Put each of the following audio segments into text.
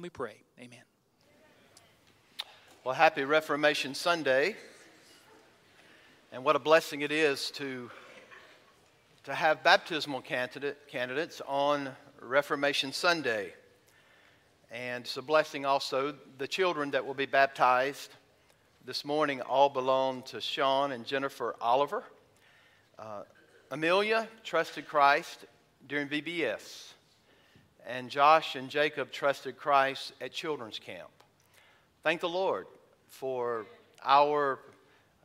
We pray. Amen. Well, happy Reformation Sunday. And what a blessing it is to, to have baptismal candidate, candidates on Reformation Sunday. And it's a blessing also. The children that will be baptized this morning all belong to Sean and Jennifer Oliver. Uh, Amelia trusted Christ during VBS, and Josh and Jacob trusted Christ at children's camp. Thank the Lord for our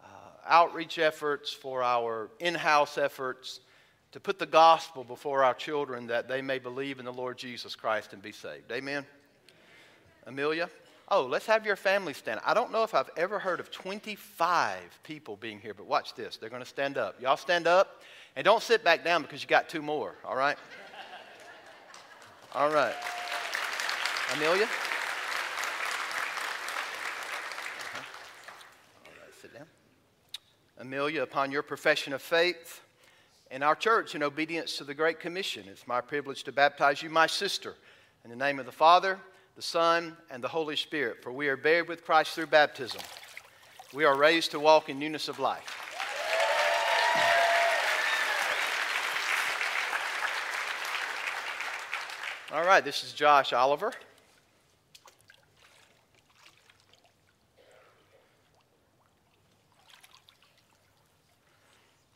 uh, outreach efforts, for our in house efforts to put the gospel before our children that they may believe in the Lord Jesus Christ and be saved. Amen. Amelia? Oh, let's have your family stand. I don't know if I've ever heard of 25 people being here, but watch this. They're going to stand up. Y'all stand up and don't sit back down because you got two more, all right? All right. Amelia? All right, sit down. Amelia, upon your profession of faith in our church in obedience to the Great Commission, it's my privilege to baptize you, my sister, in the name of the Father the Son, and the Holy Spirit, for we are buried with Christ through baptism. We are raised to walk in newness of life. All right, this is Josh Oliver.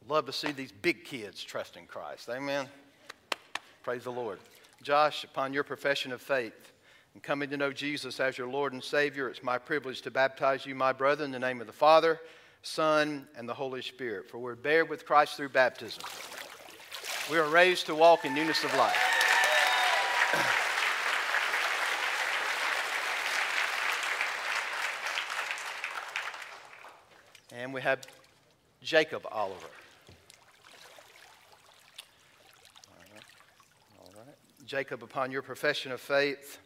Love to see these big kids trusting Christ. Amen. Praise the Lord. Josh, upon your profession of faith, and coming to know Jesus as your Lord and Savior, it's my privilege to baptize you, my brother, in the name of the Father, Son, and the Holy Spirit. For we're buried with Christ through baptism. We are raised to walk in newness of life. and we have Jacob Oliver. All right. All right. Jacob, upon your profession of faith,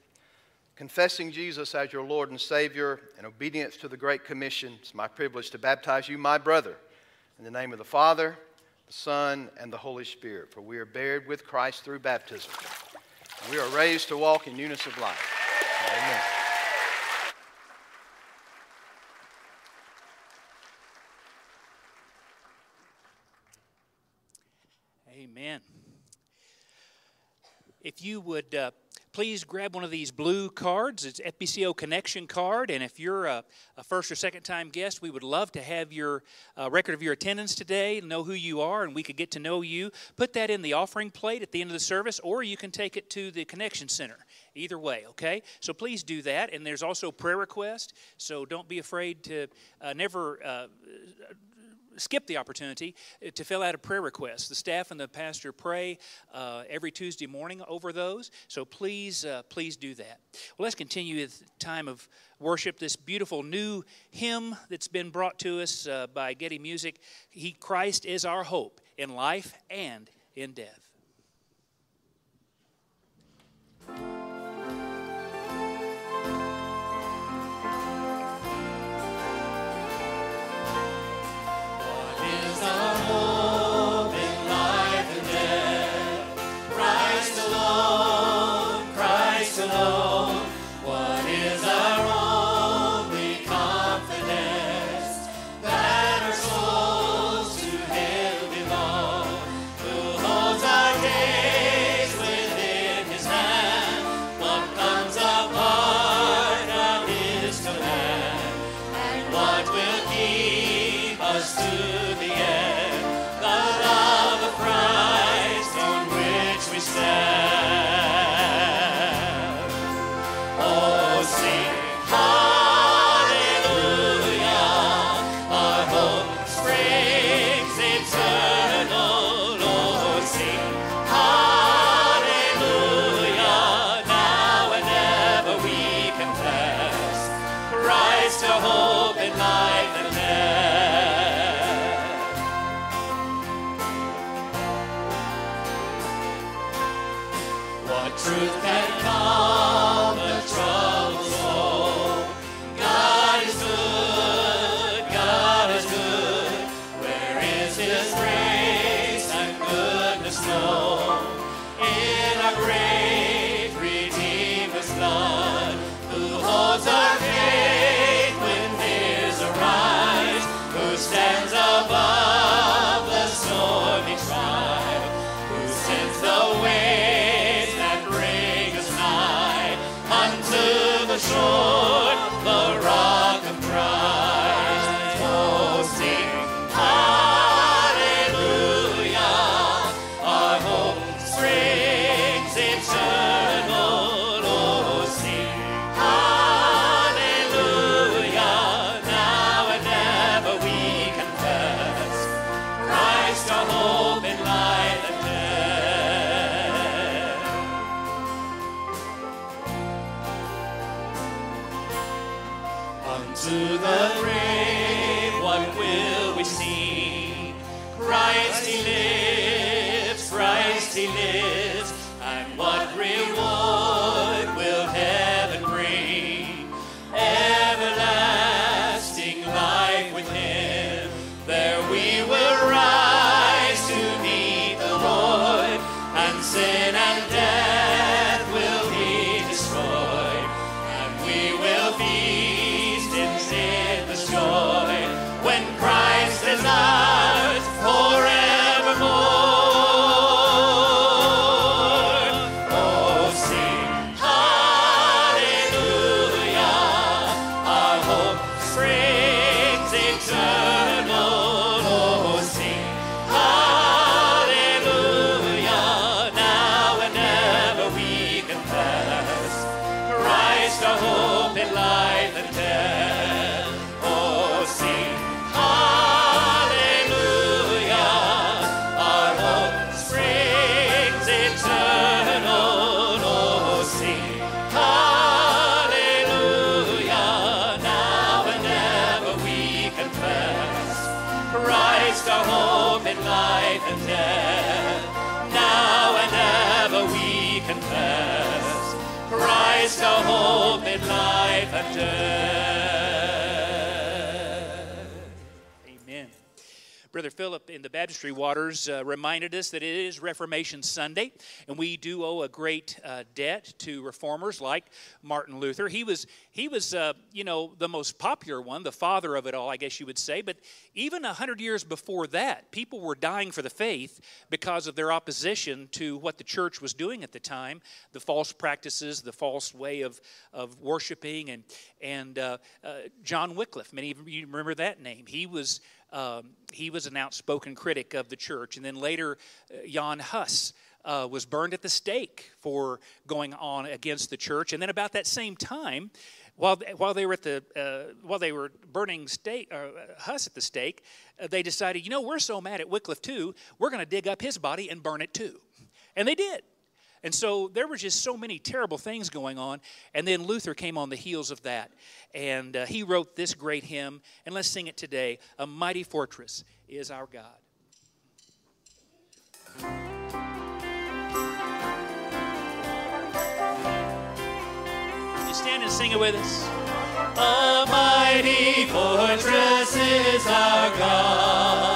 confessing Jesus as your Lord and Savior in obedience to the Great Commission, it's my privilege to baptize you, my brother, in the name of the Father, the Son, and the Holy Spirit. For we are buried with Christ through baptism. We are raised to walk in newness of life. Amen. Amen. If you would uh, please grab one of these blue cards. It's FBCO Connection card. And if you're a, a first or second time guest, we would love to have your uh, record of your attendance today, know who you are, and we could get to know you. Put that in the offering plate at the end of the service, or you can take it to the Connection Center. Either way, okay? So please do that. And there's also prayer request. So don't be afraid to uh, never uh, skip the opportunity uh, to fill out a prayer request. The staff and the pastor pray uh, every Tuesday morning over those, so please, uh, please do that. Well, let's continue with time of worship. This beautiful new hymn that's been brought to us uh, by Getty Music. He Christ is our hope in life and in death. we stand. Brother Philip in the baptistry waters uh, reminded us that it is Reformation Sunday, and we do owe a great uh, debt to reformers like Martin Luther. He was, he was uh, you know, the most popular one, the father of it all, I guess you would say. But even hundred years before that, people were dying for the faith because of their opposition to what the church was doing at the time, the false practices, the false way of, of worshiping, and and uh, uh, John Wycliffe. Many of you remember that name. He was um, he was an outspoken critic of the church. And then later, uh, Jan Hus. Uh, was burned at the stake for going on against the church. And then about that same time, while, while they were at the uh, while they were burning stake, uh, Huss at the stake, uh, they decided, you know, we're so mad at Wycliffe too, we're going to dig up his body and burn it too, and they did. And so there were just so many terrible things going on. And then Luther came on the heels of that. And uh, he wrote this great hymn. And let's sing it today A Mighty Fortress is Our God. you stand and sing it with us? A mighty fortress is our God.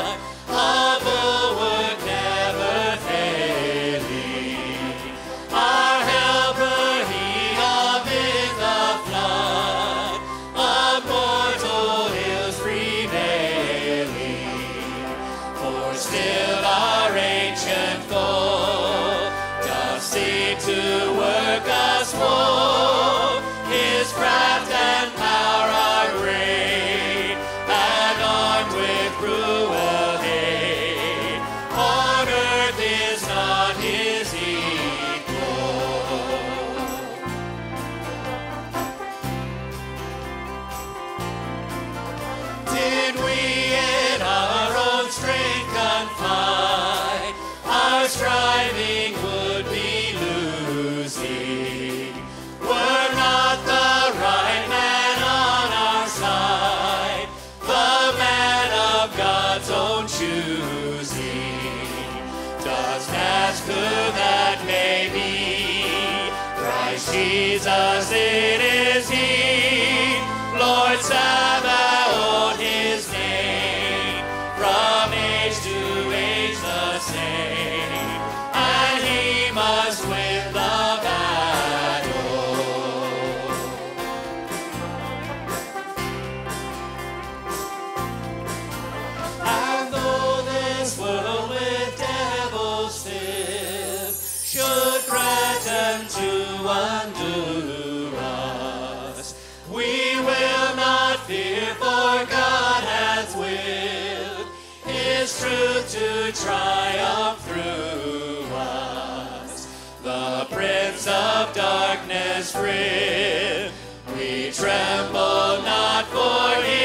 The Prince of Darkness grim, we tremble not for him.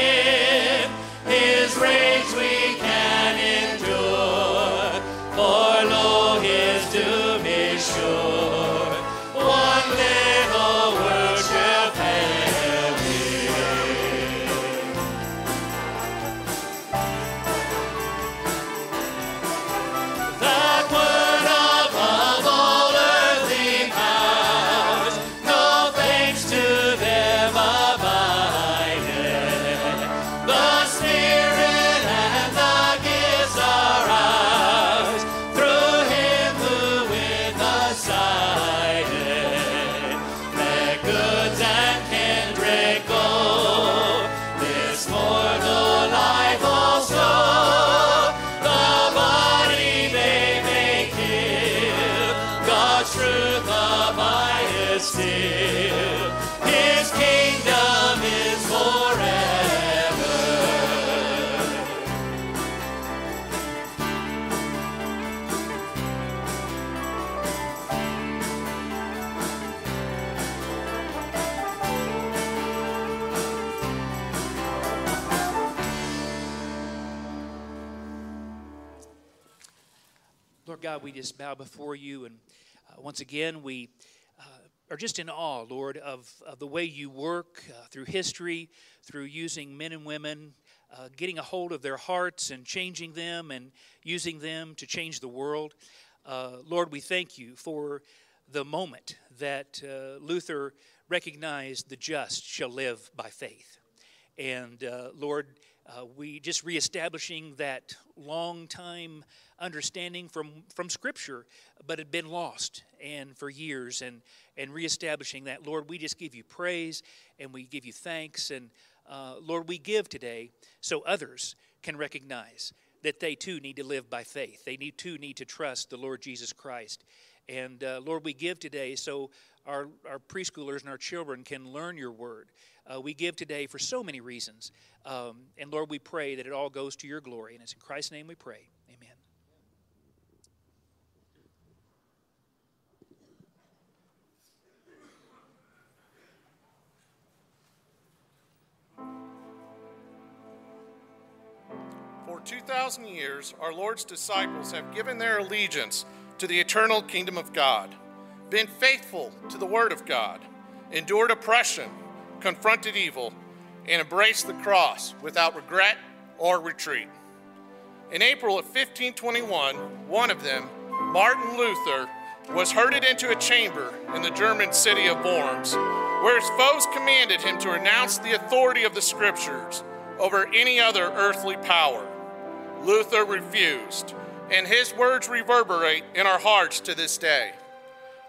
Before you, and uh, once again, we uh, are just in awe, Lord, of, of the way you work uh, through history, through using men and women, uh, getting a hold of their hearts and changing them and using them to change the world. Uh, Lord, we thank you for the moment that Luther recognized the just shall live by faith. And Lord, uh, we just reestablishing that long time understanding from, from Scripture, but had been lost and for years, and, and reestablishing that. Lord, we just give you praise and we give you thanks. And uh, Lord, we give today so others can recognize that they too need to live by faith. They need too need to trust the Lord Jesus Christ. And uh, Lord, we give today so our, our preschoolers and our children can learn your word. Uh, we give today for so many reasons. Um, and Lord, we pray that it all goes to your glory. And it's in Christ's name we pray. 2,000 years, our Lord's disciples have given their allegiance to the eternal kingdom of God, been faithful to the Word of God, endured oppression, confronted evil, and embraced the cross without regret or retreat. In April of 1521, one of them, Martin Luther, was herded into a chamber in the German city of Worms, where his foes commanded him to renounce the authority of the Scriptures over any other earthly power. Luther refused, and his words reverberate in our hearts to this day.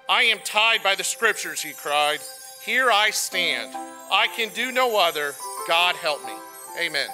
I am tied by the Scriptures, he cried. Here I stand. I can do no other. God help me. Amen.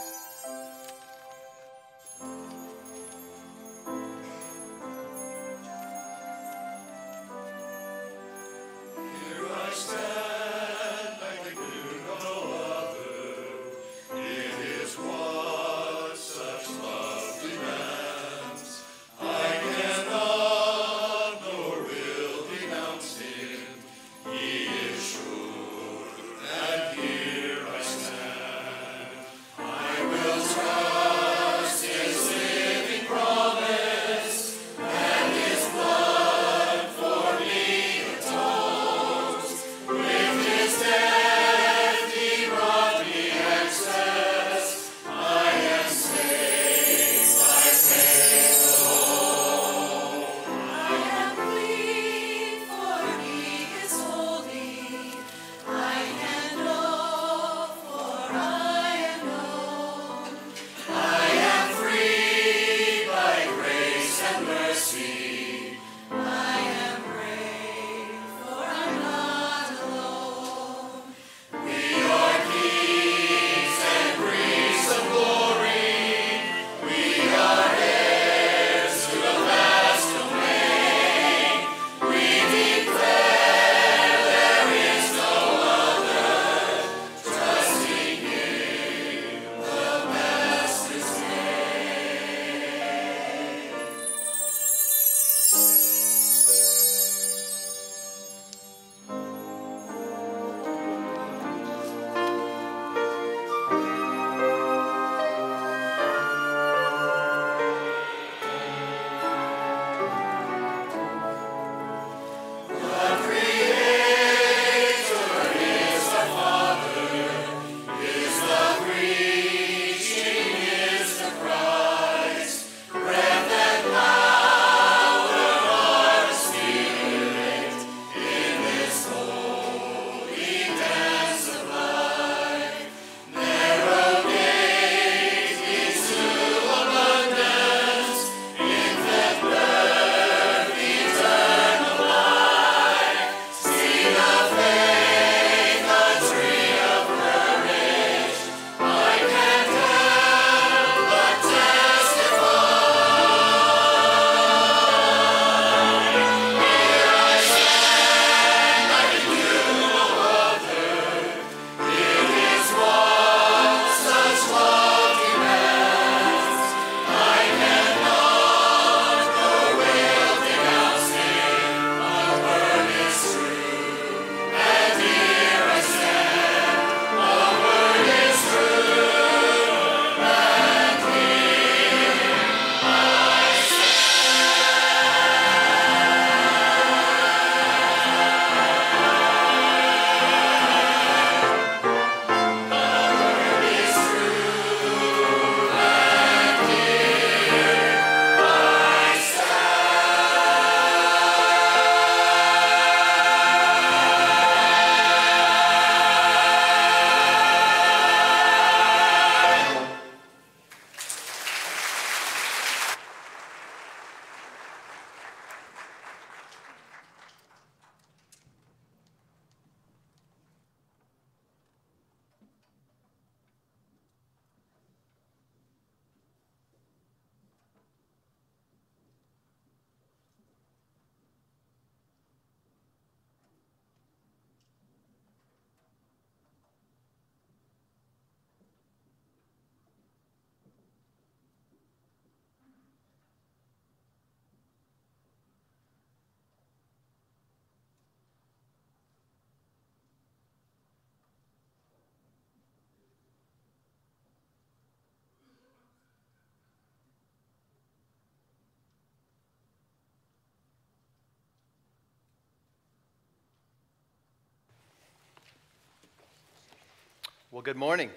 Well, good morning.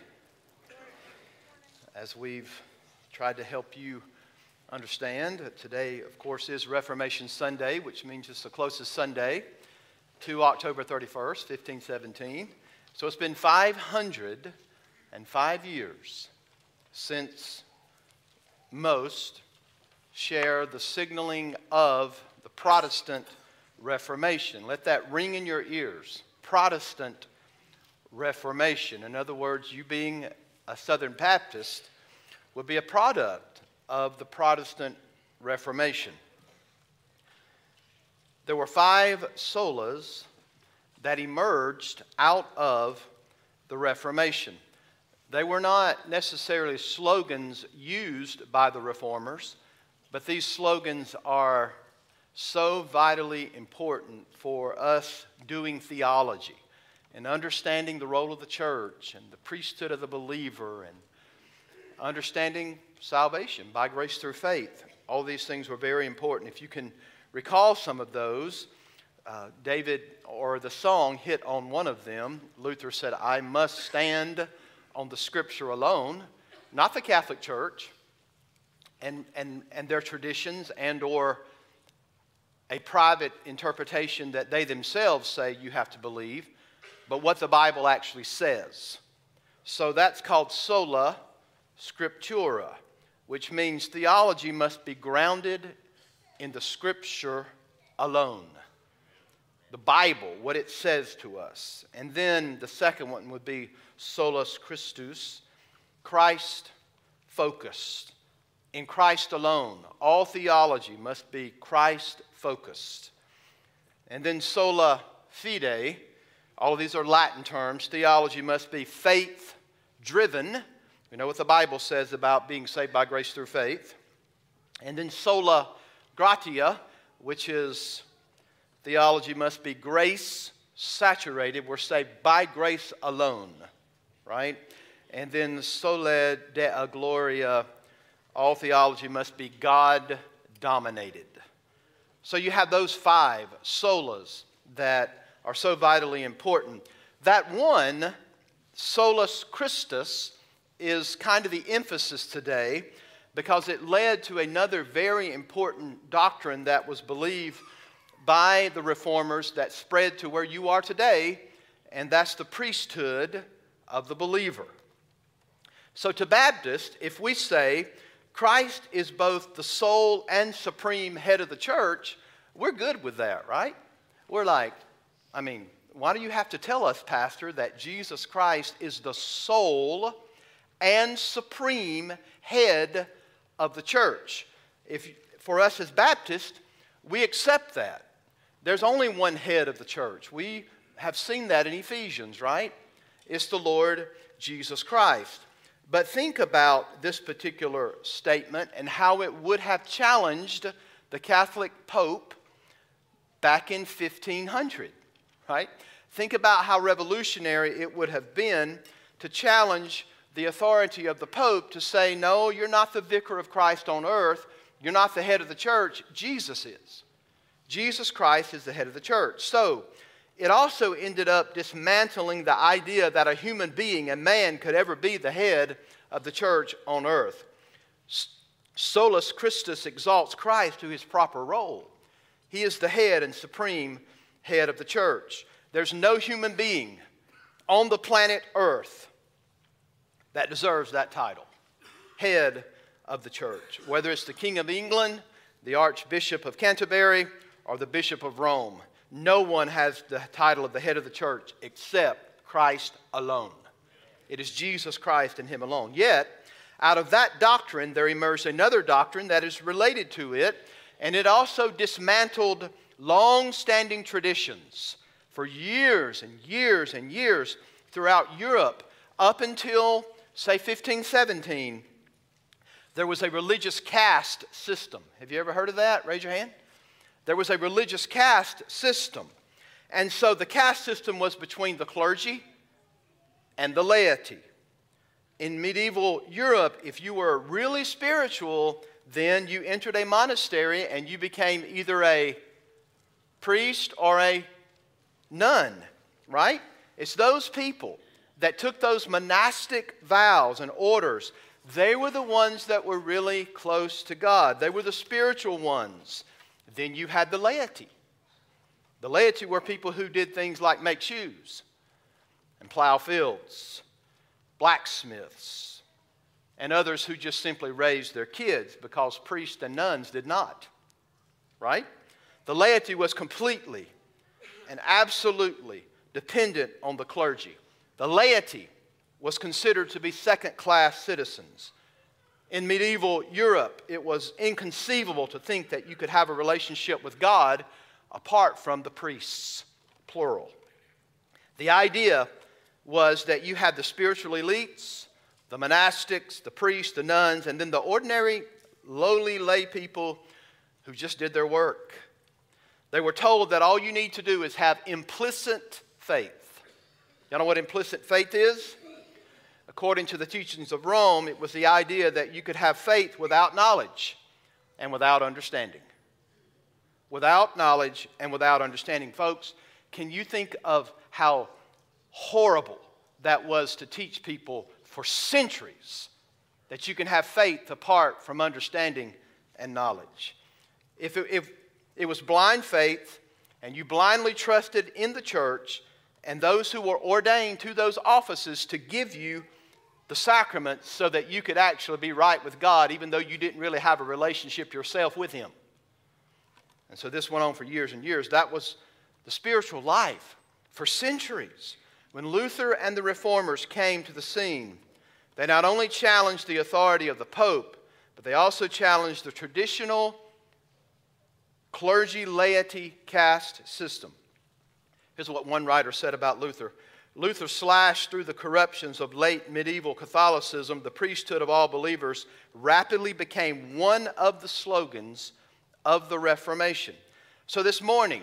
As we've tried to help you understand, today, of course, is Reformation Sunday, which means it's the closest Sunday to October 31st, 1517. So it's been 505 years since most share the signaling of the Protestant Reformation. Let that ring in your ears. Protestant Reformation. In other words, you being a Southern Baptist would be a product of the Protestant Reformation. There were five solas that emerged out of the Reformation. They were not necessarily slogans used by the reformers, but these slogans are so vitally important for us doing theology and understanding the role of the church and the priesthood of the believer and understanding salvation by grace through faith. All these things were very important. If you can recall some of those, uh, David or the song hit on one of them. Luther said, I must stand on the scripture alone, not the Catholic Church and, and, and their traditions and or a private interpretation that they themselves say you have to believe, but what the Bible actually says. So that's called sola scriptura, which means theology must be grounded in the scripture alone. The Bible, what it says to us. And then the second one would be solus Christus, Christ focused. In Christ alone. All theology must be Christ focused. And then sola fide, all of these are Latin terms. Theology must be faith driven. We know what the Bible says about being saved by grace through faith. And then sola gratia, which is theology must be grace saturated. We're saved by grace alone, right? And then sola Deo gloria, all theology must be God dominated. So you have those five solas that are so vitally important. That one, solus Christus, is kind of the emphasis today because it led to another very important doctrine that was believed by the reformers that spread to where you are today, and that's the priesthood of the believer. So, to Baptists, if we say Christ is both the sole and supreme head of the church, we're good with that, right? We're like, I mean, why do you have to tell us, Pastor, that Jesus Christ is the sole and supreme head of the church? If, for us as Baptists, we accept that. There's only one head of the church. We have seen that in Ephesians, right? It's the Lord Jesus Christ. But think about this particular statement and how it would have challenged the Catholic Pope back in 1500 right? Think about how revolutionary it would have been to challenge the authority of the Pope to say, no, you're not the vicar of Christ on earth. You're not the head of the church. Jesus is. Jesus Christ is the head of the church. So, it also ended up dismantling the idea that a human being, a man, could ever be the head of the church on earth. Solus Christus exalts Christ to his proper role. He is the head and supreme head of the church. There's no human being on the planet Earth that deserves that title head of the church. Whether it's the King of England, the Archbishop of Canterbury, or the Bishop of Rome, no one has the title of the head of the church except Christ alone. It is Jesus Christ and Him alone. Yet, out of that doctrine, there emerged another doctrine that is related to it, and it also dismantled long standing traditions for years and years and years throughout Europe up until, say, 1517. There was a religious caste system. Have you ever heard of that? Raise your hand. There was a religious caste system. And so the caste system was between the clergy and the laity. In medieval Europe, if you were really spiritual, then you entered a monastery and you became either a priest or a nun, right? It's those people that took those monastic vows and orders, they were the ones that were really close to God. They were the spiritual ones. Then you had the laity. The laity were people who did things like make shoes and plow fields, blacksmiths, and others who just simply raised their kids because priests and nuns did not. Right? The laity was completely and absolutely dependent on the clergy. The laity was considered to be second class citizens. In medieval Europe, it was inconceivable to think that you could have a relationship with God apart from the priests, plural. The idea was that you had the spiritual elites, the monastics, the priests, the nuns, and then the ordinary, lowly lay people who just did their work. They were told that all you need to do is have implicit faith. Y'all know what implicit faith is? According to the teachings of Rome, it was the idea that you could have faith without knowledge and without understanding. Without knowledge and without understanding. Folks, can you think of how horrible that was to teach people for centuries that you can have faith apart from understanding and knowledge? If if it was blind faith and you blindly trusted in the church and those who were ordained to those offices to give you the sacraments so that you could actually be right with God, even though you didn't really have a relationship yourself with Him. And so this went on for years and years. That was the spiritual life for centuries. When Luther and the reformers came to the scene, they not only challenged the authority of the Pope, but they also challenged the traditional clergy laity caste system. Here's what one writer said about Luther Luther slashed through the corruptions of late medieval Catholicism. The priesthood of all believers rapidly became one of the slogans of the Reformation. So this morning,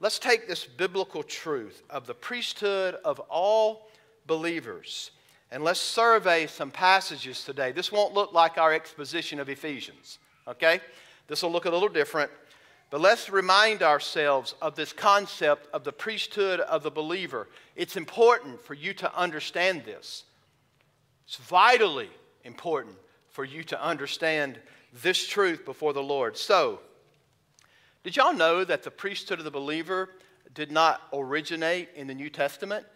let's take this biblical truth of the priesthood of all believers and let's survey some passages today. This won't look like our exposition of Ephesians, okay? This will look a little different. But let's remind ourselves of this concept of the priesthood of the believer. It's important for you to understand this. It's vitally important for you to understand this truth before the Lord. So, did y'all know that the priesthood of the believer did not originate in the New Testament?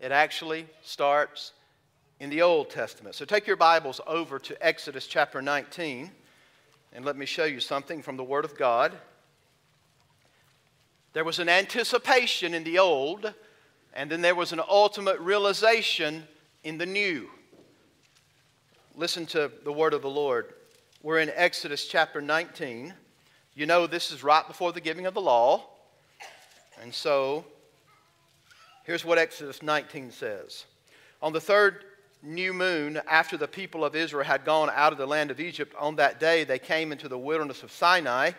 It actually starts in the Old Testament. So take your Bibles over to Exodus chapter 19. And let me show you something from the Word of God. There was an anticipation in the old, and then there was an ultimate realization in the new. Listen to the Word of the Lord. We're in Exodus chapter 19. You know, this is right before the giving of the law. And so, here's what Exodus 19 says On the third new moon, after the people of Israel had gone out of the land of Egypt, on that day they came into the wilderness of Sinai.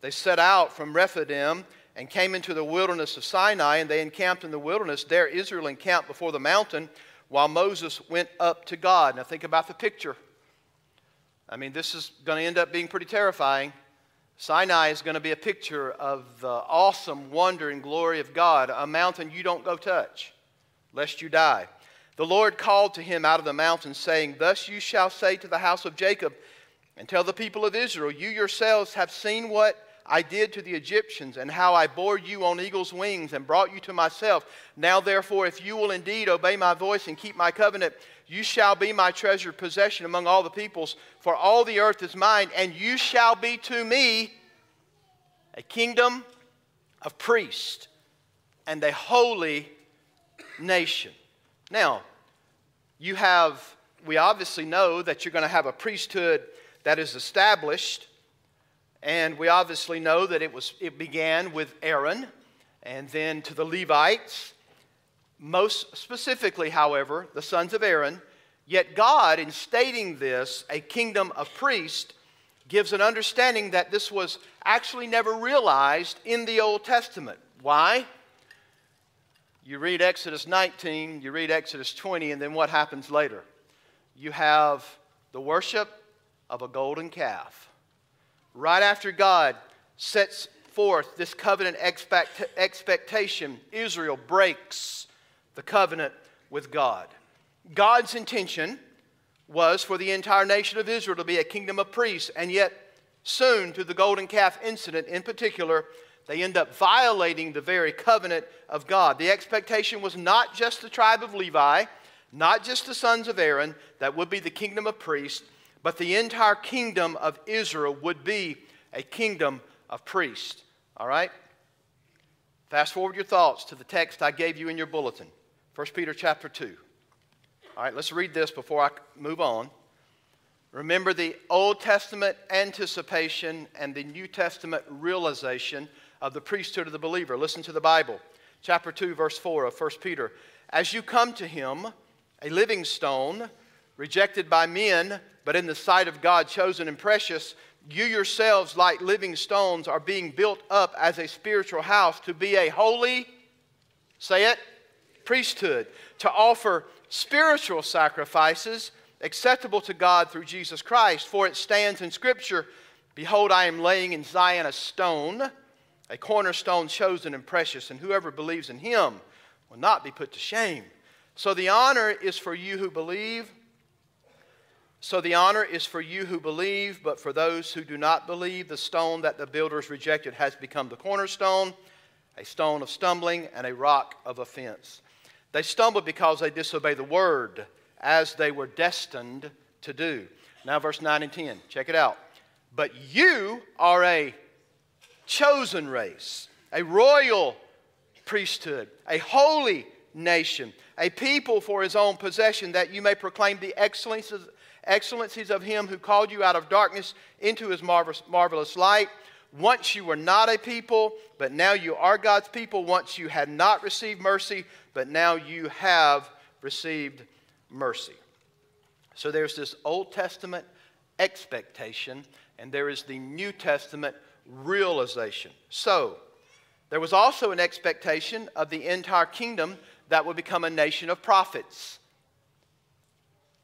They set out from Rephidim and came into the wilderness of Sinai, and they encamped in the wilderness. There Israel encamped before the mountain while Moses went up to God. Now think about the picture. I mean, this is going to end up being pretty terrifying. Sinai is going to be a picture of the awesome wonder and glory of God, a mountain you don't go touch, lest you die. The Lord called to him out of the mountain, saying, Thus you shall say to the house of Jacob, and tell the people of Israel, You yourselves have seen what I did to the Egyptians, and how I bore you on eagle's wings and brought you to myself. Now, therefore, if you will indeed obey my voice and keep my covenant, you shall be my treasured possession among all the peoples, for all the earth is mine, and you shall be to me a kingdom of priests and a holy nation. Now, you have, we obviously know that you're going to have a priesthood that is established, and we obviously know that it, was, it began with Aaron and then to the Levites. Most specifically, however, the sons of Aaron. Yet God, in stating this, a kingdom of priests, gives an understanding that this was actually never realized in the Old Testament. Why? You read Exodus 19, you read Exodus 20, and then what happens later? You have the worship of a golden calf. Right after God sets forth this covenant expect- expectation, Israel breaks the covenant with God. God's intention was for the entire nation of Israel to be a kingdom of priests, and yet soon, through the golden calf incident in particular, they end up violating the very covenant of God. The expectation was not just the tribe of Levi, not just the sons of Aaron, that would be the kingdom of priests, but the entire kingdom of Israel would be a kingdom of priests. All right? Fast forward your thoughts to the text I gave you in your bulletin 1 Peter chapter 2. All right, let's read this before I move on. Remember the Old Testament anticipation and the New Testament realization of the priesthood of the believer. Listen to the Bible. Chapter 2, verse 4 of 1 Peter. As you come to him, a living stone, rejected by men, but in the sight of God chosen and precious, you yourselves, like living stones, are being built up as a spiritual house to be a holy, say it, priesthood, to offer spiritual sacrifices acceptable to God through Jesus Christ. For it stands in Scripture Behold, I am laying in Zion a stone, a cornerstone chosen and precious, and whoever believes in him will not be put to shame. So the honor is for you who believe. So the honor is for you who believe, but for those who do not believe, the stone that the builders rejected has become the cornerstone, a stone of stumbling and a rock of offense. They stumbled because they disobeyed the word, as they were destined to do. Now, verse 9 and 10, check it out. But you are a chosen race, a royal priesthood, a holy nation, a people for his own possession, that you may proclaim the excellences excellencies of him who called you out of darkness into his marvelous, marvelous light. Once you were not a people, but now you are God's people. Once you had not received mercy, but now you have received mercy. So there's this Old Testament expectation, and there is the New Testament realization. So there was also an expectation of the entire kingdom that would become a nation of prophets.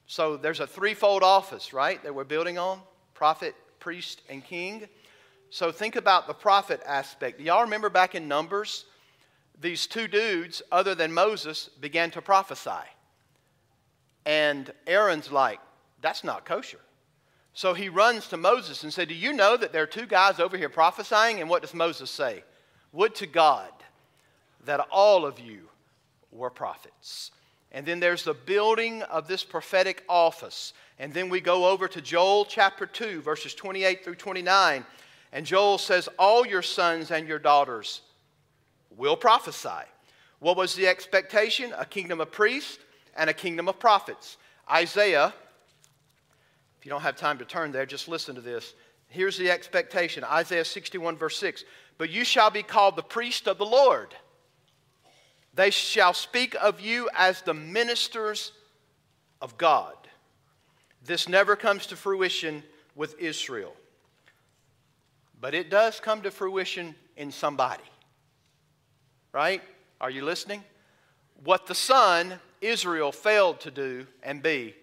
So there's a threefold office, right, that we're building on prophet, priest, and king. So think about the prophet aspect. Y'all remember back in Numbers? These two dudes, other than Moses, began to prophesy. And Aaron's like, that's not kosher. So he runs to Moses and said, Do you know that there are two guys over here prophesying? And what does Moses say? Would to God that all of you were prophets. And then there's the building of this prophetic office. And then we go over to Joel chapter 2, verses 28 through 29. And Joel says, All your sons and your daughters will prophesy. What was the expectation? A kingdom of priests and a kingdom of prophets. Isaiah, you don't have time to turn there, just listen to this. Here's the expectation Isaiah 61, verse 6. But you shall be called the priest of the Lord. They shall speak of you as the ministers of God. This never comes to fruition with Israel. But it does come to fruition in somebody. Right? Are you listening? What the Son, Israel, failed to do and be,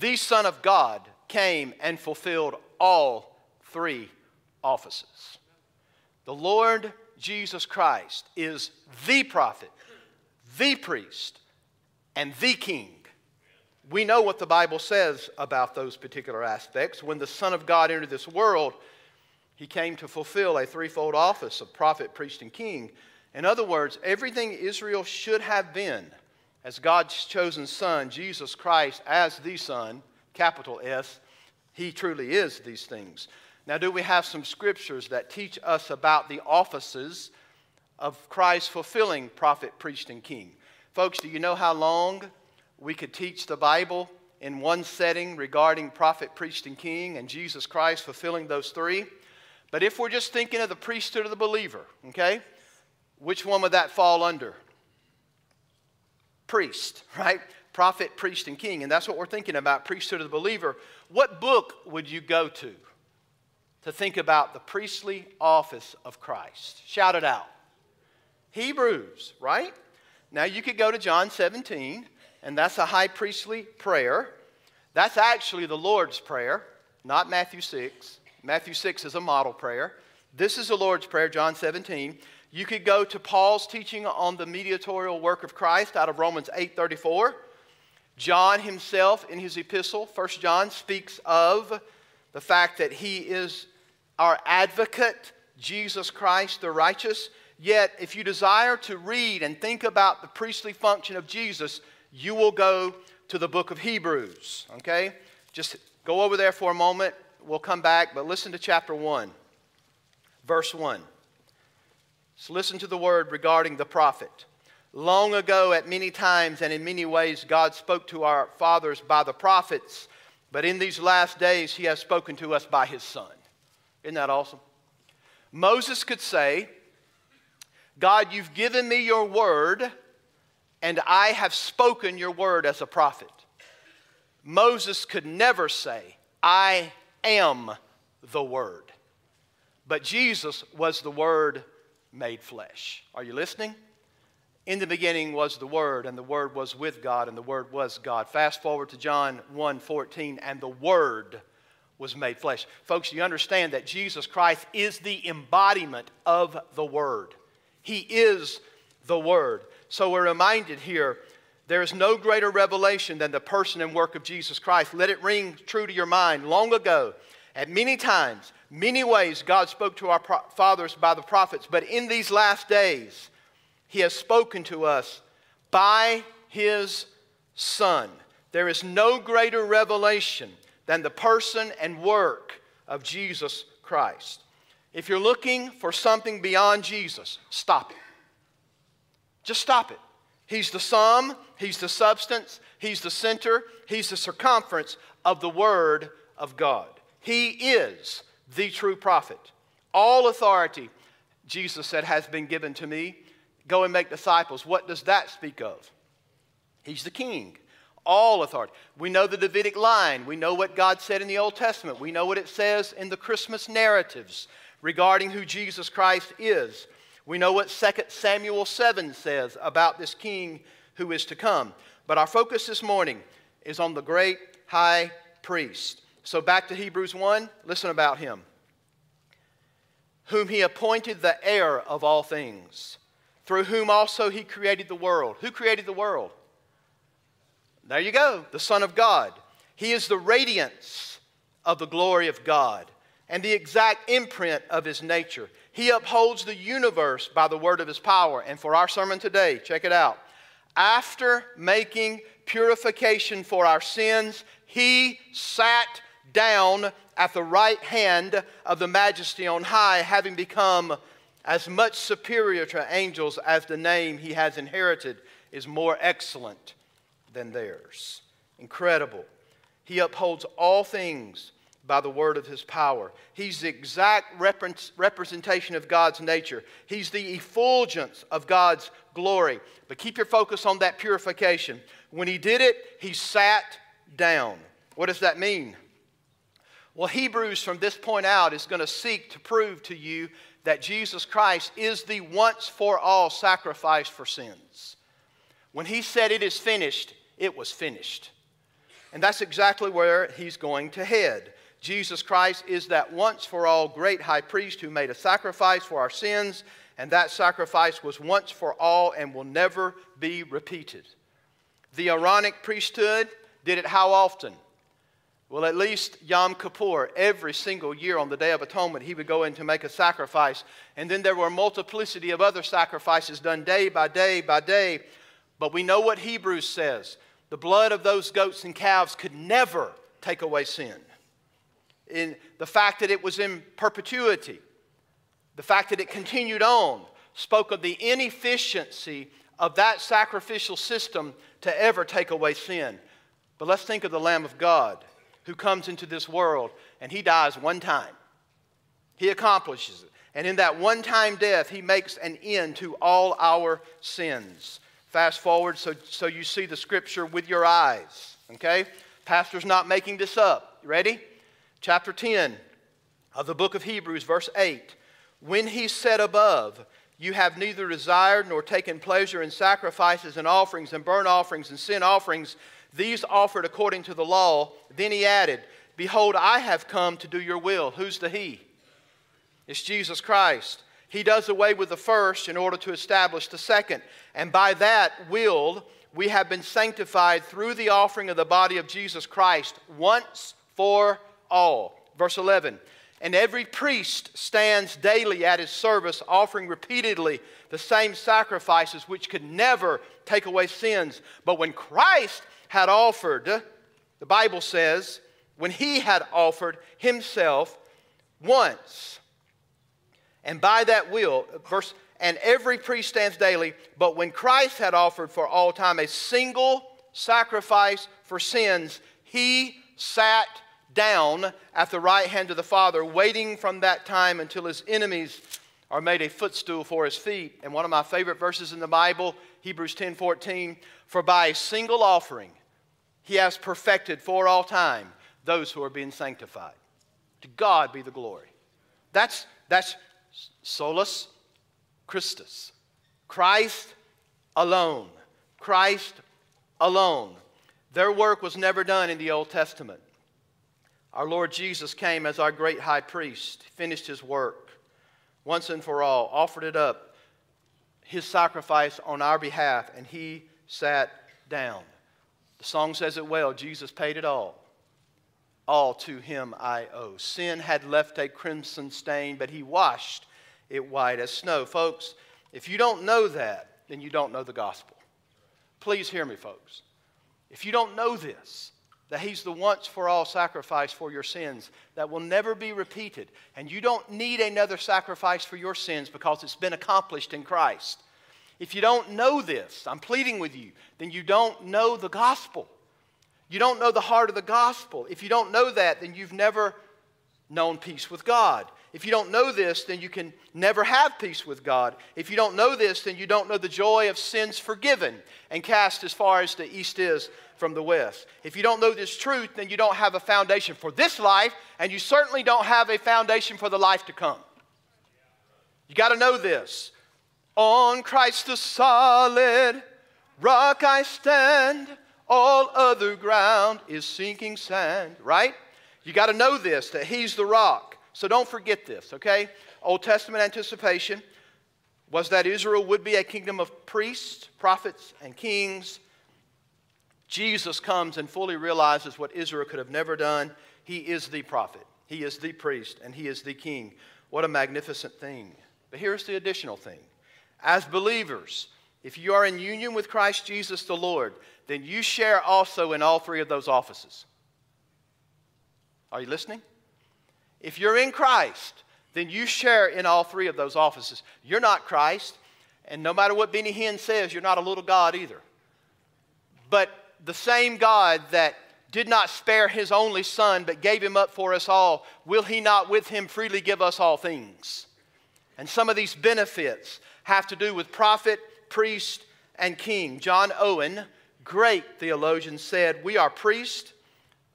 the Son of God came and fulfilled all three offices. The Lord Jesus Christ is the prophet, the priest, and the king. We know what the Bible says about those particular aspects. When the Son of God entered this world, he came to fulfill a threefold office of prophet, priest, and king. In other words, everything Israel should have been as God's chosen Son, Jesus Christ, as the Son, capital S, he truly is these things. Now, do we have some scriptures that teach us about the offices of Christ fulfilling prophet, priest, and king. Folks, do you know how long we could teach the Bible in one setting regarding prophet, priest, and king, and Jesus Christ fulfilling those three? But if we're just thinking of the priesthood of the believer, okay, which one would that fall under? Priest, right? Prophet, priest, and king. And that's what we're thinking about priesthood of the believer. What book would you go to to think about the priestly office of Christ? Shout it out. Hebrews, right? Now you could go to John 17, and that's a high priestly prayer. That's actually the Lord's Prayer, not Matthew 6. Matthew 6 is a model prayer. This is the Lord's Prayer, John 17. You could go to Paul's teaching on the mediatorial work of Christ out of Romans 8:34, John himself, in his epistle, 1 John, speaks of the fact that he is our advocate, Jesus Christ the righteous. Yet, if you desire to read and think about the priestly function of Jesus, you will go to the book of Hebrews. Okay? Just go over there for a moment. We'll come back, but listen to chapter 1, verse 1. So listen to the word regarding the prophet. Long ago, at many times and in many ways, God spoke to our fathers by the prophets, but in these last days, He has spoken to us by His Son. Isn't that awesome? Moses could say, God, you've given me your word, and I have spoken your word as a prophet. Moses could never say, I am the word. But Jesus was the word made flesh. Are you listening? In the beginning was the Word, and the Word was with God, and the Word was God. Fast forward to John 1 14, and the Word was made flesh. Folks, you understand that Jesus Christ is the embodiment of the Word. He is the Word. So we're reminded here there is no greater revelation than the person and work of Jesus Christ. Let it ring true to your mind. Long ago, at many times, many ways, God spoke to our fathers by the prophets, but in these last days, he has spoken to us by His Son. There is no greater revelation than the person and work of Jesus Christ. If you're looking for something beyond Jesus, stop it. Just stop it. He's the sum, He's the substance, He's the center, He's the circumference of the Word of God. He is the true prophet. All authority, Jesus said, has been given to me Go and make disciples. What does that speak of? He's the king. All authority. We know the Davidic line. We know what God said in the Old Testament. We know what it says in the Christmas narratives regarding who Jesus Christ is. We know what 2 Samuel 7 says about this king who is to come. But our focus this morning is on the great high priest. So back to Hebrews 1, listen about him. Whom he appointed the heir of all things through whom also he created the world. Who created the world? There you go, the Son of God. He is the radiance of the glory of God and the exact imprint of his nature. He upholds the universe by the word of his power. And for our sermon today, check it out. After making purification for our sins, he sat down at the right hand of the majesty on high, having become as much superior to angels as the name he has inherited is more excellent than theirs. Incredible. He upholds all things by the word of his power. He's the exact representation of God's nature. He's the effulgence of God's glory. But keep your focus on that purification. When he did it, he sat down. What does that mean? Well, Hebrews from this point out is going to seek to prove to you that Jesus Christ is the once for all sacrifice for sins. When he said it is finished, it was finished. And that's exactly where he's going to head. Jesus Christ is that once for all great high priest who made a sacrifice for our sins, and that sacrifice was once for all and will never be repeated. The Aaronic priesthood did it how often? Well, at least Yom Kippur, every single year on the Day of Atonement, he would go in to make a sacrifice. And then there were a multiplicity of other sacrifices done day by day by day. But we know what Hebrews says the blood of those goats and calves could never take away sin. In the fact that it was in perpetuity, the fact that it continued on, spoke of the inefficiency of that sacrificial system to ever take away sin. But let's think of the Lamb of God who comes into this world and he dies one time. He accomplishes it. And in that one time death, he makes an end to all our sins. Fast forward so, so you see the scripture with your eyes. Okay? Pastor's not making this up. You ready? Chapter 10 of the book of Hebrews, verse 8. When he said above, you have neither desired nor taken pleasure in sacrifices and offerings and burnt offerings and sin offerings these offered according to the law. Then he added, Behold, I have come to do your will. Who's the He? It's Jesus Christ. He does away with the first in order to establish the second. And by that will, we have been sanctified through the offering of the body of Jesus Christ once for all. Verse 11. And every priest stands daily at his service, offering repeatedly the same sacrifices which could never take away sins. But when Christ had offered, the Bible says, when he had offered himself once, and by that will, verse, and every priest stands daily, but when Christ had offered for all time a single sacrifice for sins, he sat down at the right hand of the Father, waiting from that time until his enemies are made a footstool for his feet. And one of my favorite verses in the Bible, Hebrews 10 14, for by a single offering he has perfected for all time those who are being sanctified. To God be the glory. That's, that's solus Christus. Christ alone. Christ alone. Their work was never done in the Old Testament. Our Lord Jesus came as our great high priest, finished his work once and for all, offered it up, his sacrifice on our behalf, and he sat down. The song says it well Jesus paid it all. All to him I owe. Sin had left a crimson stain, but he washed it white as snow. Folks, if you don't know that, then you don't know the gospel. Please hear me, folks. If you don't know this, that He's the once for all sacrifice for your sins that will never be repeated. And you don't need another sacrifice for your sins because it's been accomplished in Christ. If you don't know this, I'm pleading with you, then you don't know the gospel. You don't know the heart of the gospel. If you don't know that, then you've never known peace with God. If you don't know this, then you can never have peace with God. If you don't know this, then you don't know the joy of sins forgiven and cast as far as the east is from the west. If you don't know this truth, then you don't have a foundation for this life, and you certainly don't have a foundation for the life to come. You got to know this. On Christ the solid rock I stand, all other ground is sinking sand, right? You got to know this that He's the rock. So don't forget this, okay? Old Testament anticipation was that Israel would be a kingdom of priests, prophets, and kings. Jesus comes and fully realizes what Israel could have never done. He is the prophet, he is the priest, and he is the king. What a magnificent thing. But here's the additional thing. As believers, if you are in union with Christ Jesus the Lord, then you share also in all three of those offices. Are you listening? If you're in Christ, then you share in all three of those offices. You're not Christ, and no matter what Benny Hinn says, you're not a little God either. But the same God that did not spare his only son, but gave him up for us all, will he not with him freely give us all things? And some of these benefits have to do with prophet, priest, and king. John Owen, great theologian, said, We are priests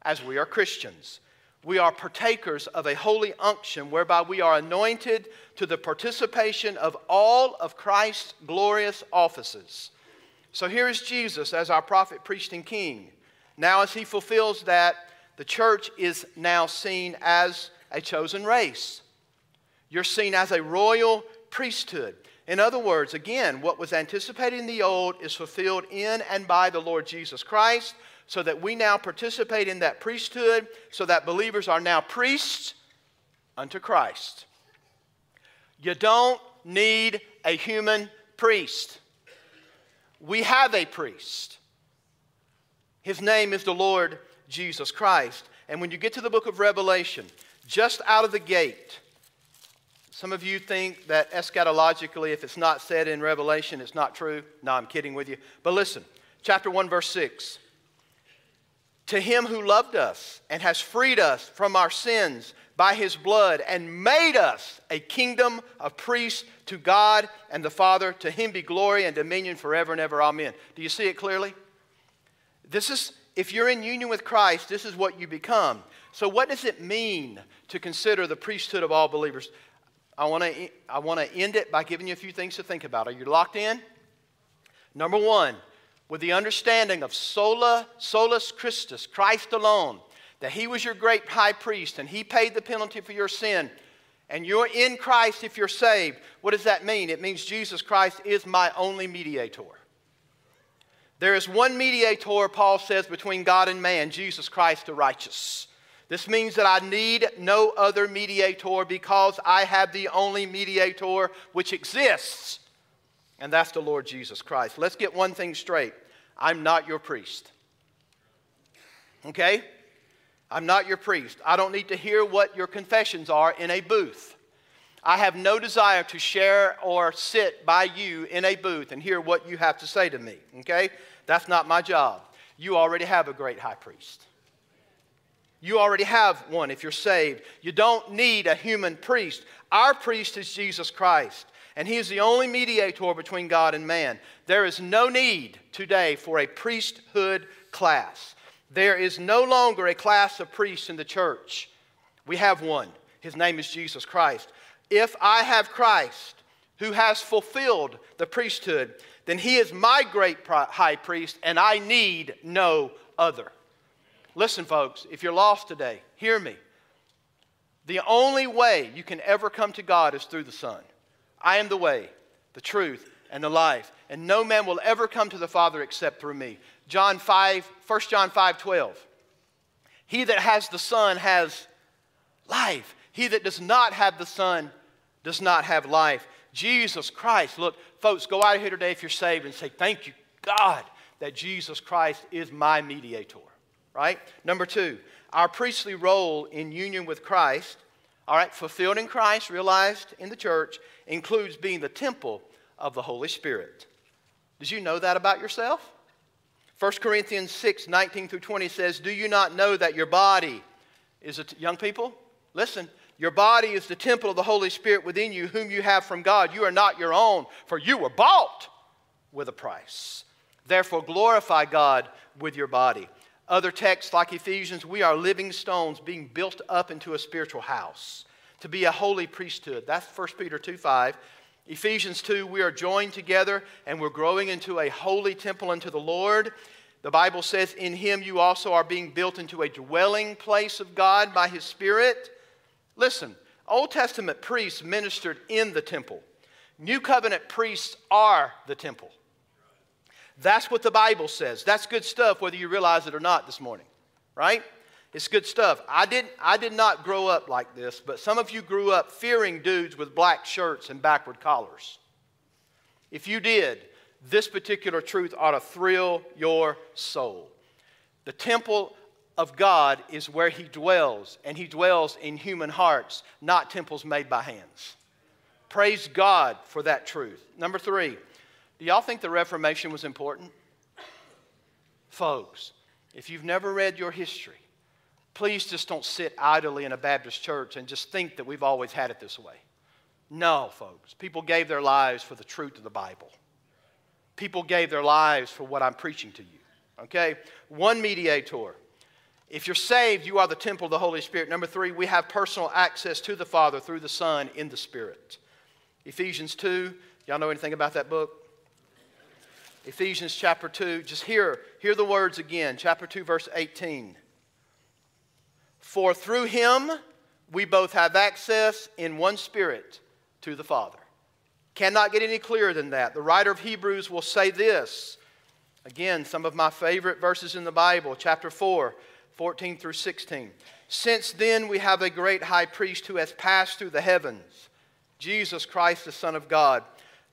as we are Christians we are partakers of a holy unction whereby we are anointed to the participation of all of Christ's glorious offices. So here is Jesus as our prophet, priest, and king. Now, as he fulfills that, the church is now seen as a chosen race. You're seen as a royal priesthood. In other words, again, what was anticipated in the old is fulfilled in and by the Lord Jesus Christ so that we now participate in that priesthood, so that believers are now priests unto Christ. You don't need a human priest. We have a priest. His name is the Lord Jesus Christ. And when you get to the book of Revelation, just out of the gate, some of you think that eschatologically, if it's not said in Revelation, it's not true. No, I'm kidding with you. But listen, chapter 1, verse 6 to him who loved us and has freed us from our sins by his blood and made us a kingdom of priests to God and the Father. To him be glory and dominion forever and ever. Amen. Do you see it clearly? This is, if you're in union with Christ, this is what you become. So, what does it mean to consider the priesthood of all believers? I want to I want to end it by giving you a few things to think about. Are you locked in? Number one, with the understanding of sola, solus Christus, Christ alone, that he was your great high priest and he paid the penalty for your sin, and you're in Christ if you're saved, what does that mean? It means Jesus Christ is my only mediator. There is one mediator, Paul says, between God and man, Jesus Christ the righteous. This means that I need no other mediator because I have the only mediator which exists, and that's the Lord Jesus Christ. Let's get one thing straight I'm not your priest. Okay? I'm not your priest. I don't need to hear what your confessions are in a booth. I have no desire to share or sit by you in a booth and hear what you have to say to me. Okay? That's not my job. You already have a great high priest. You already have one if you're saved. You don't need a human priest. Our priest is Jesus Christ, and he is the only mediator between God and man. There is no need today for a priesthood class. There is no longer a class of priests in the church. We have one. His name is Jesus Christ. If I have Christ, who has fulfilled the priesthood, then he is my great high priest, and I need no other. Listen, folks, if you're lost today, hear me. The only way you can ever come to God is through the Son. I am the way, the truth, and the life. And no man will ever come to the Father except through me. John 5, 1 John 5 12. He that has the Son has life. He that does not have the Son does not have life. Jesus Christ. Look, folks, go out of here today if you're saved and say, Thank you, God, that Jesus Christ is my mediator. Right? Number two, our priestly role in union with Christ, all right, fulfilled in Christ, realized in the church, includes being the temple of the Holy Spirit. Did you know that about yourself? 1 Corinthians 6 19 through 20 says, Do you not know that your body is a, t- young people? Listen, your body is the temple of the Holy Spirit within you, whom you have from God. You are not your own, for you were bought with a price. Therefore, glorify God with your body. Other texts like Ephesians, we are living stones being built up into a spiritual house to be a holy priesthood. That's 1 Peter 2 5. Ephesians 2, we are joined together and we're growing into a holy temple unto the Lord. The Bible says, In him you also are being built into a dwelling place of God by his Spirit. Listen, Old Testament priests ministered in the temple, New Covenant priests are the temple. That's what the Bible says. That's good stuff, whether you realize it or not this morning, right? It's good stuff. I did, I did not grow up like this, but some of you grew up fearing dudes with black shirts and backward collars. If you did, this particular truth ought to thrill your soul. The temple of God is where He dwells, and He dwells in human hearts, not temples made by hands. Praise God for that truth. Number three, do y'all think the Reformation was important? Folks, if you've never read your history, please just don't sit idly in a Baptist church and just think that we've always had it this way. No, folks. People gave their lives for the truth of the Bible. People gave their lives for what I'm preaching to you. Okay? One mediator. If you're saved, you are the temple of the Holy Spirit. Number three, we have personal access to the Father through the Son in the Spirit. Ephesians 2, y'all know anything about that book? Ephesians chapter 2, just hear, hear the words again. Chapter 2, verse 18. For through him we both have access in one spirit to the Father. Cannot get any clearer than that. The writer of Hebrews will say this. Again, some of my favorite verses in the Bible, chapter 4, 14 through 16. Since then we have a great high priest who has passed through the heavens, Jesus Christ, the Son of God.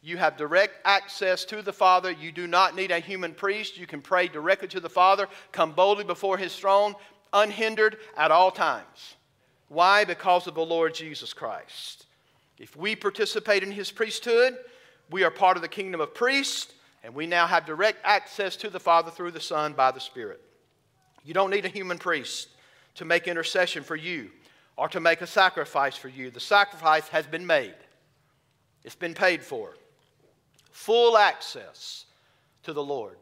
You have direct access to the Father. You do not need a human priest. You can pray directly to the Father, come boldly before His throne, unhindered at all times. Why? Because of the Lord Jesus Christ. If we participate in His priesthood, we are part of the kingdom of priests, and we now have direct access to the Father through the Son by the Spirit. You don't need a human priest to make intercession for you or to make a sacrifice for you. The sacrifice has been made, it's been paid for. Full access to the Lord.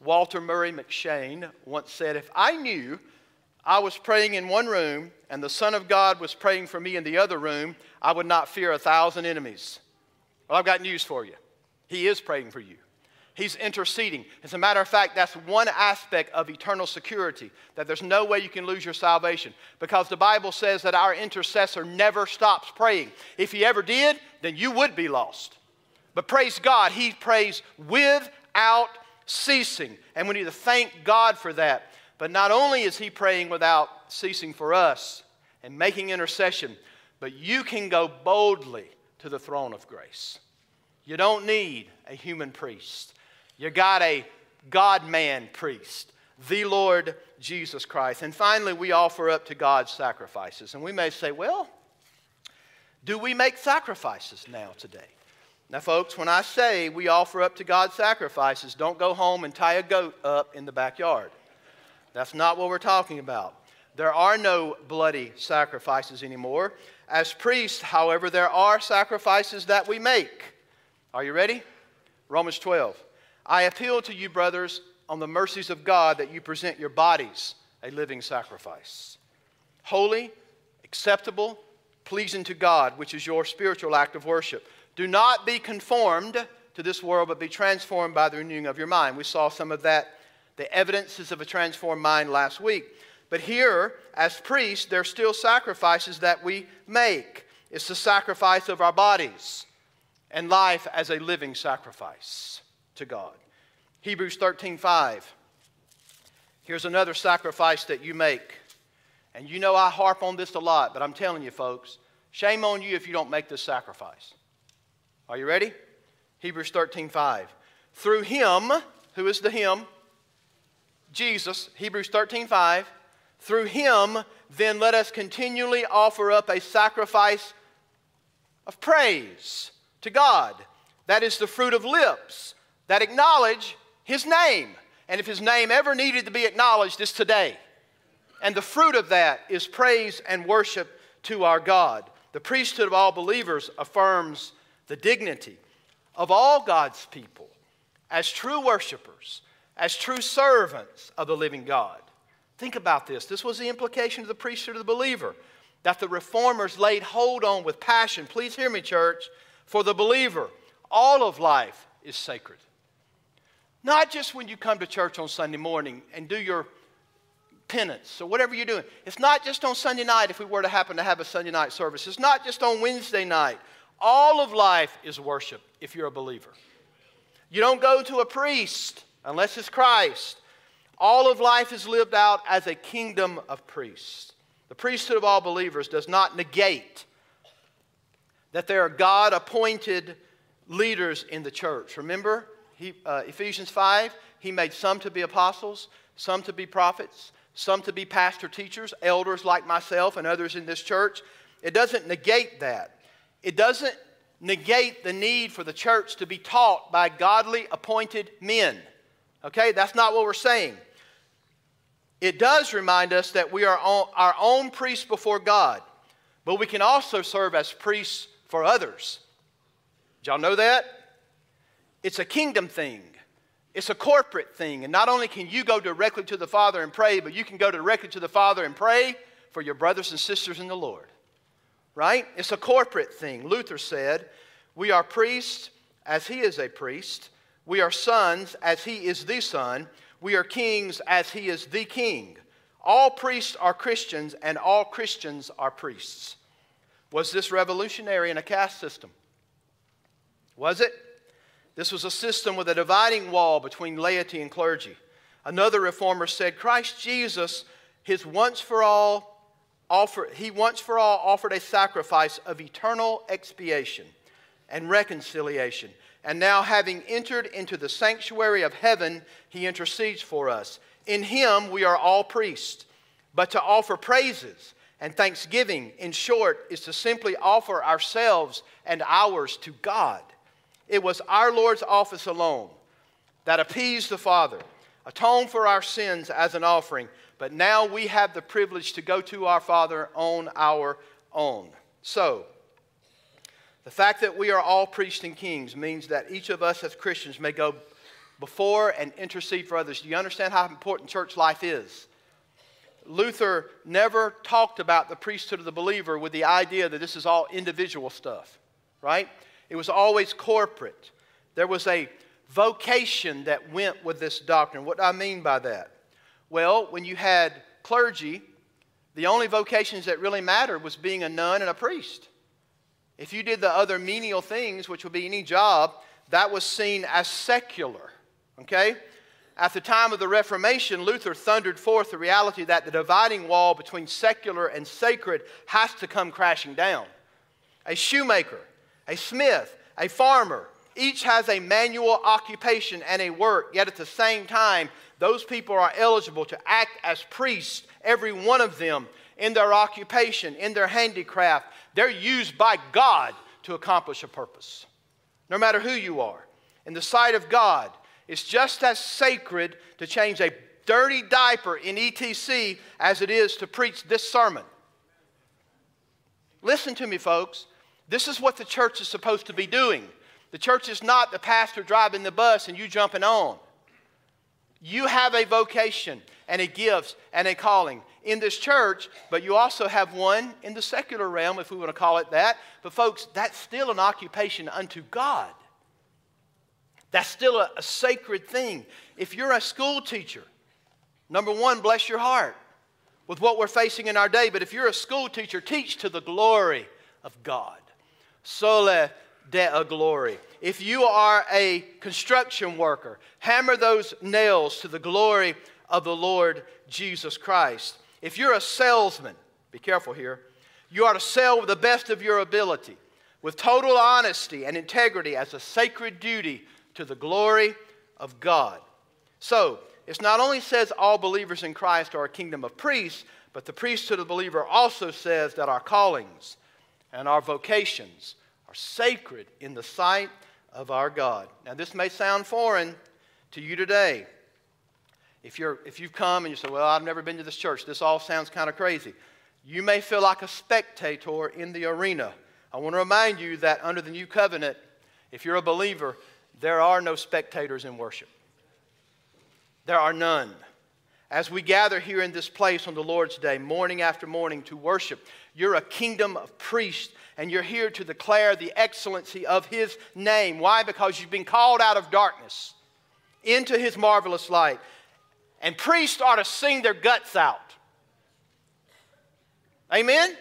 Walter Murray McCheyne once said, If I knew I was praying in one room and the Son of God was praying for me in the other room, I would not fear a thousand enemies. Well, I've got news for you. He is praying for you. He's interceding. As a matter of fact, that's one aspect of eternal security, that there's no way you can lose your salvation. Because the Bible says that our intercessor never stops praying. If he ever did, then you would be lost. But praise God, he prays without ceasing. And we need to thank God for that. But not only is he praying without ceasing for us and making intercession, but you can go boldly to the throne of grace. You don't need a human priest. You got a God man priest, the Lord Jesus Christ. And finally, we offer up to God sacrifices. And we may say, well, do we make sacrifices now today? Now, folks, when I say we offer up to God sacrifices, don't go home and tie a goat up in the backyard. That's not what we're talking about. There are no bloody sacrifices anymore. As priests, however, there are sacrifices that we make. Are you ready? Romans 12. I appeal to you, brothers, on the mercies of God, that you present your bodies a living sacrifice, holy, acceptable, pleasing to God, which is your spiritual act of worship. Do not be conformed to this world, but be transformed by the renewing of your mind. We saw some of that, the evidences of a transformed mind last week. But here, as priests, there are still sacrifices that we make. It's the sacrifice of our bodies and life as a living sacrifice to God. Hebrews 13 5. Here's another sacrifice that you make. And you know I harp on this a lot, but I'm telling you, folks, shame on you if you don't make this sacrifice. Are you ready? Hebrews 13 5. Through him, who is the him? Jesus, Hebrews 13 5. Through him, then let us continually offer up a sacrifice of praise to God. That is the fruit of lips that acknowledge his name. And if his name ever needed to be acknowledged, it's today. And the fruit of that is praise and worship to our God. The priesthood of all believers affirms the dignity of all God's people as true worshipers, as true servants of the living God. Think about this. This was the implication of the priesthood of the believer that the reformers laid hold on with passion. Please hear me, church. For the believer, all of life is sacred. Not just when you come to church on Sunday morning and do your penance or whatever you're doing. It's not just on Sunday night if we were to happen to have a Sunday night service. It's not just on Wednesday night. All of life is worship if you're a believer. You don't go to a priest unless it's Christ. All of life is lived out as a kingdom of priests. The priesthood of all believers does not negate that there are God appointed leaders in the church. Remember, he, uh, Ephesians 5, he made some to be apostles, some to be prophets, some to be pastor teachers, elders like myself and others in this church. It doesn't negate that. It doesn't negate the need for the church to be taught by godly appointed men. Okay, that's not what we're saying. It does remind us that we are our own priests before God, but we can also serve as priests for others. Did y'all know that? It's a kingdom thing. It's a corporate thing. And not only can you go directly to the Father and pray, but you can go directly to the Father and pray for your brothers and sisters in the Lord. Right? It's a corporate thing. Luther said, We are priests as he is a priest. We are sons as he is the son. We are kings as he is the king. All priests are Christians, and all Christians are priests. Was this revolutionary in a caste system? Was it? This was a system with a dividing wall between laity and clergy. Another reformer said Christ Jesus, his once for all he once for all offered a sacrifice of eternal expiation and reconciliation. And now, having entered into the sanctuary of heaven, he intercedes for us. In him we are all priests. But to offer praises and thanksgiving, in short, is to simply offer ourselves and ours to God. It was our Lord's office alone that appeased the Father, atoned for our sins as an offering, but now we have the privilege to go to our Father on our own. So, the fact that we are all priests and kings means that each of us as Christians may go before and intercede for others. Do you understand how important church life is? Luther never talked about the priesthood of the believer with the idea that this is all individual stuff, right? It was always corporate. There was a vocation that went with this doctrine. What do I mean by that? Well, when you had clergy, the only vocations that really mattered was being a nun and a priest. If you did the other menial things, which would be any job, that was seen as secular. Okay? At the time of the Reformation, Luther thundered forth the reality that the dividing wall between secular and sacred has to come crashing down. A shoemaker, a smith, a farmer, each has a manual occupation and a work, yet at the same time, those people are eligible to act as priests, every one of them, in their occupation, in their handicraft. They're used by God to accomplish a purpose, no matter who you are. In the sight of God, it's just as sacred to change a dirty diaper in ETC as it is to preach this sermon. Listen to me, folks. This is what the church is supposed to be doing. The church is not the pastor driving the bus and you jumping on. You have a vocation and a gift and a calling in this church, but you also have one in the secular realm, if we want to call it that. But, folks, that's still an occupation unto God. That's still a, a sacred thing. If you're a school teacher, number one, bless your heart with what we're facing in our day. But if you're a school teacher, teach to the glory of God. Soli Deo glory. If you are a construction worker, hammer those nails to the glory of the Lord Jesus Christ. If you're a salesman, be careful here, you are to sell with the best of your ability, with total honesty and integrity as a sacred duty to the glory of God. So, it not only says all believers in Christ are a kingdom of priests, but the priesthood of the believer also says that our callings and our vocations are sacred in the sight of our God. Now, this may sound foreign to you today. If, you're, if you've come and you say, Well, I've never been to this church, this all sounds kind of crazy. You may feel like a spectator in the arena. I want to remind you that under the new covenant, if you're a believer, there are no spectators in worship. There are none. As we gather here in this place on the Lord's Day, morning after morning, to worship, you're a kingdom of priests and you're here to declare the excellency of His name. Why? Because you've been called out of darkness into His marvelous light. And priests are to sing their guts out. Amen?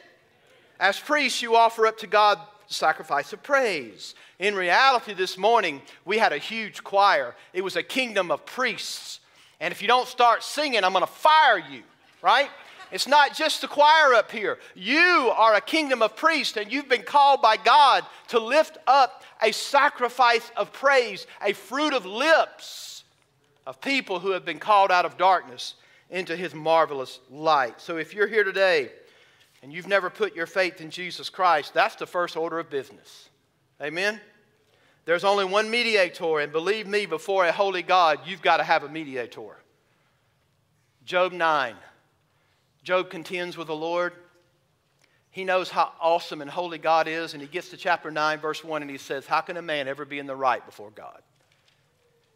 As priests, you offer up to God the sacrifice of praise. In reality, this morning, we had a huge choir. It was a kingdom of priests. And if you don't start singing, I'm going to fire you, right? It's not just the choir up here. You are a kingdom of priests, and you've been called by God to lift up a sacrifice of praise, a fruit of lips of people who have been called out of darkness into his marvelous light. So if you're here today and you've never put your faith in Jesus Christ, that's the first order of business. Amen? There's only one mediator, and believe me, before a holy God, you've got to have a mediator. Job 9. Job contends with the Lord. He knows how awesome and holy God is, and he gets to chapter 9, verse 1, and he says, How can a man ever be in the right before God?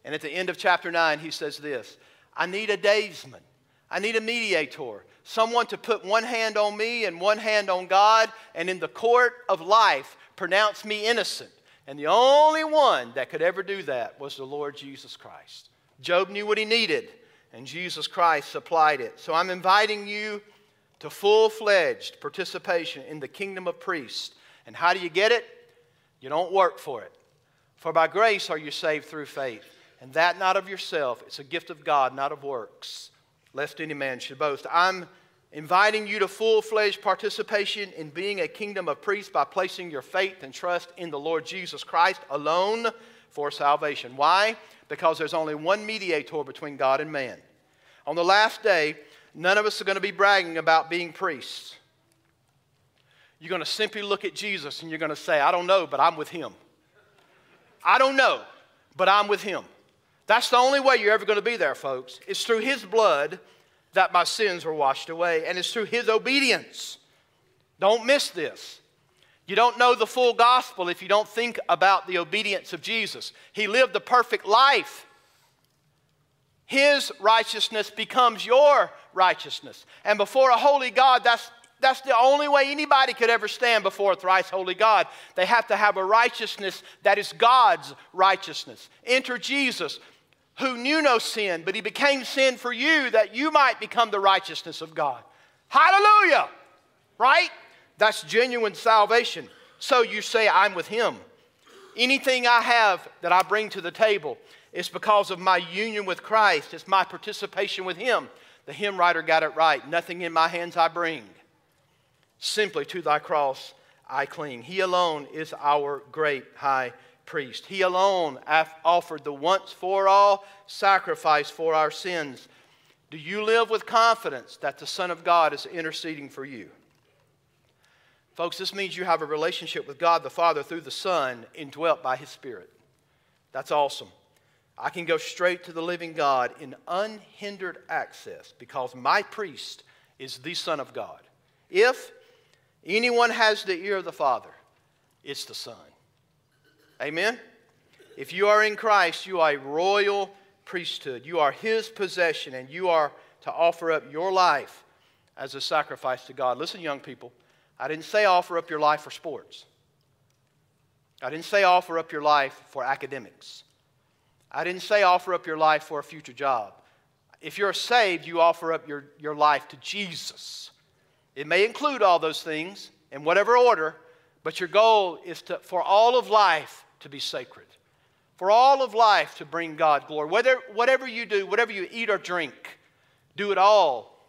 And at the end of chapter 9, he says this I need a daysman, I need a mediator, someone to put one hand on me and one hand on God, and in the court of life pronounce me innocent. And the only one that could ever do that was the Lord Jesus Christ. Job knew what he needed and Jesus Christ supplied it. So I'm inviting you to full fledged participation in the kingdom of priests. And how do you get it? You don't work for it. For by grace are you saved through faith, and that not of yourself. It's a gift of God, not of works, lest any man should boast. I'm inviting you to full fledged participation in being a kingdom of priests by placing your faith and trust in the Lord Jesus Christ alone for salvation. Why? because there's only one mediator between God and man. On the last day, none of us are going to be bragging about being priests. You're going to simply look at Jesus and you're going to say, I don't know, but I'm with him. I don't know, but I'm with him. That's the only way you're ever going to be there, folks. It's through his blood that my sins were washed away, and it's through his obedience. Don't miss this. You don't know the full gospel if you don't think about the obedience of Jesus. He lived the perfect life. His righteousness becomes your righteousness. And before a holy God, that's, that's the only way anybody could ever stand before a thrice holy God. They have to have a righteousness that is God's righteousness. Enter Jesus, who knew no sin, but he became sin for you that you might become the righteousness of God. Hallelujah! Right? That's genuine salvation. So you say, I'm with him. Anything I have that I bring to the table it's because of my union with Christ, it's my participation with Him. The hymn writer got it right. Nothing in my hands I bring, simply to thy cross I cling. He alone is our great high priest. He alone offered the once for all sacrifice for our sins. Do you live with confidence that the Son of God is interceding for you? Folks, this means you have a relationship with God the Father through the Son, indwelt by His Spirit. That's awesome. I can go straight to the living God in unhindered access because my priest is the Son of God. If anyone has the ear of the Father, it's the Son. Amen? If you are in Christ, you are a royal priesthood. You are His possession, and you are to offer up your life as a sacrifice to God. Listen, young people, I didn't say offer up your life for sports, I didn't say offer up your life for academics. I didn't say offer up your life for a future job. If you're saved, you offer up your, your life to Jesus. It may include all those things in whatever order, but your goal is to, for all of life to be sacred, for all of life to bring God glory. Whether, whatever you do, whatever you eat or drink, do it all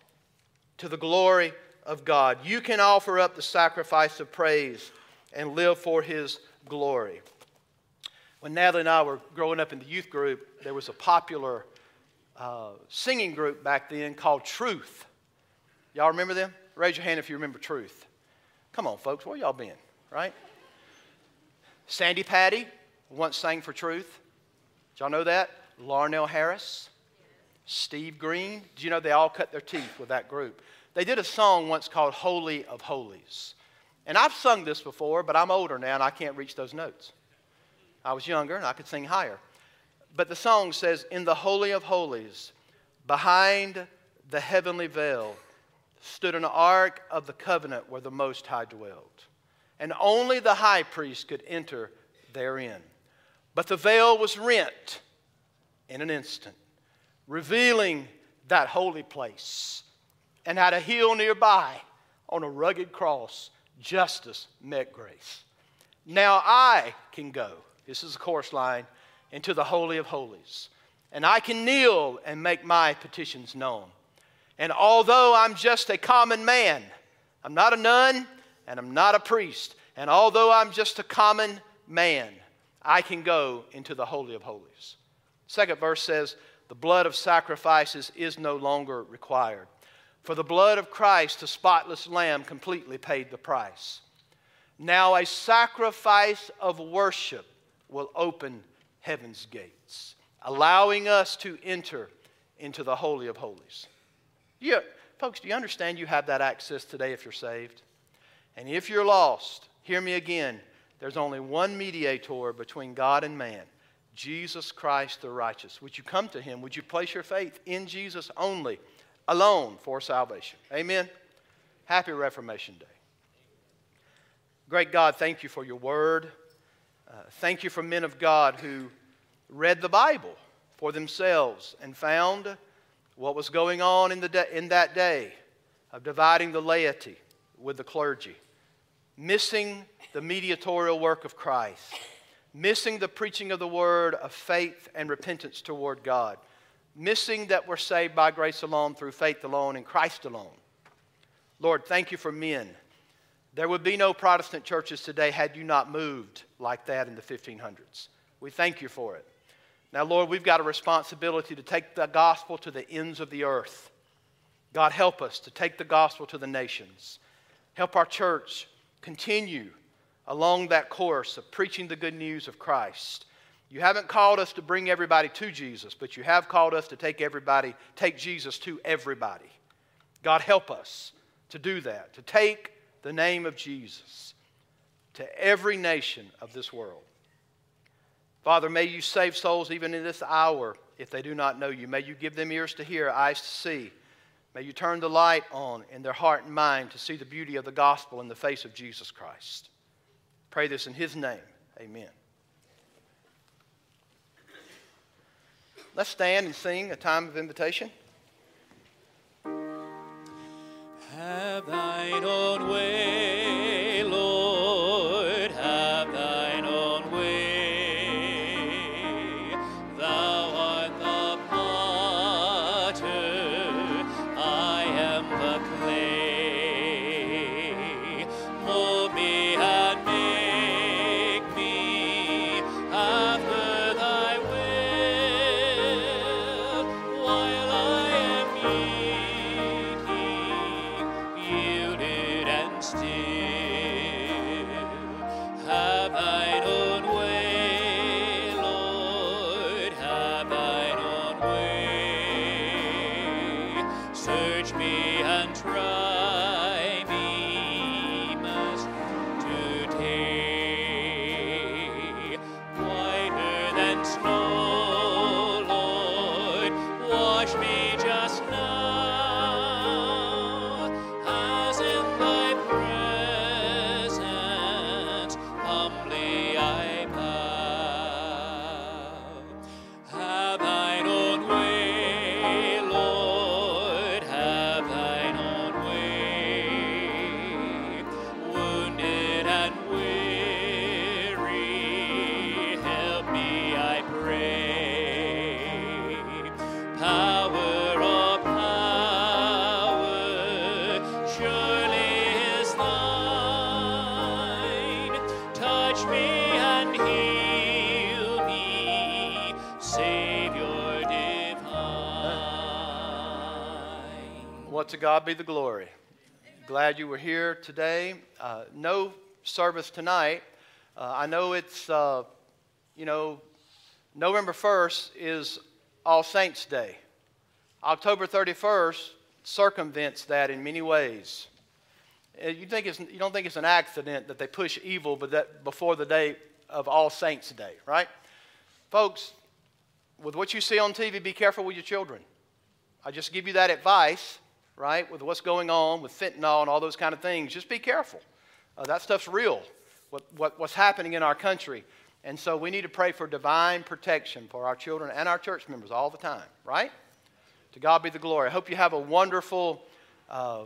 to the glory of God. You can offer up the sacrifice of praise and live for His glory. When Natalie and I were growing up in the youth group, there was a popular uh, singing group back then called Truth. Y'all remember them? Raise your hand if you remember Truth. Come on, folks, where y'all been, right? Sandi Patty once sang for Truth. Did y'all know that? Larnell Harris, Steve Green. Do you know they all cut their teeth with that group? They did a song once called Holy of Holies. And I've sung this before, but I'm older now and I can't reach those notes. I was younger and I could sing higher. But the song says, In the Holy of Holies, behind the heavenly veil, stood an ark of the covenant where the Most High dwelt. And only the high priest could enter therein. But the veil was rent in an instant, revealing that holy place. And at a hill nearby, on a rugged cross, justice met grace. Now I can go this is the chorus line, into the Holy of Holies. And I can kneel and make my petitions known. And although I'm just a common man, I'm not a nun and I'm not a priest. And although I'm just a common man, I can go into the Holy of Holies. Second verse says, The blood of sacrifices is no longer required. For the blood of Christ, the spotless lamb, completely paid the price. Now, a sacrifice of worship will open heaven's gates, allowing us to enter into the Holy of Holies. Yeah, folks, do you understand you have that access today if you're saved? And if you're lost, hear me again. There's only one mediator between God and man Jesus Christ the righteous. Would you come to him? Would you place your faith in Jesus only, alone for salvation? Amen. Happy Reformation Day. Great God, thank you for your word. Uh, thank you for men of God who read the Bible for themselves and found what was going on in, the de- in that day of dividing the laity with the clergy, missing the mediatorial work of Christ, missing the preaching of the word of faith and repentance toward God, missing that we're saved by grace alone, through faith alone, in Christ alone. Lord, thank you for men there would be no Protestant churches today had you not moved like that in the 1500s. We thank you for it. Now, Lord, we've got a responsibility to take the gospel to the ends of the earth. God, help us to take the gospel to the nations. Help our church continue along that course of preaching the good news of Christ. You haven't called us to bring everybody to Jesus, but you have called us to take everybody, take Jesus to everybody. God, help us to do that, to take the name of Jesus to every nation of this world. Father, may you save souls even in this hour if they do not know you. May you give them ears to hear, eyes to see. May you turn the light on in their heart and mind to see the beauty of the gospel in the face of Jesus Christ. Pray this in his name. Amen. Let's stand and sing a time of invitation. Have thine own way, God be the glory. Glad you were here today. Uh, no service tonight. Uh, I know it's, uh, you know, November 1st is All Saints' Day. October 31st circumvents that in many ways. Uh, You, think it's, you don't think it's an accident that they push evil but that before the day of All Saints' Day, right? Folks, with what you see on TV, be careful with your children. I just give you that advice, right? With what's going on with fentanyl and all those kind of things, just be careful. Uh, that stuff's real, what, what, what's happening in our country. And so we need to pray for divine protection for our children and our church members all the time, right? To God be the glory. I hope you have a wonderful uh,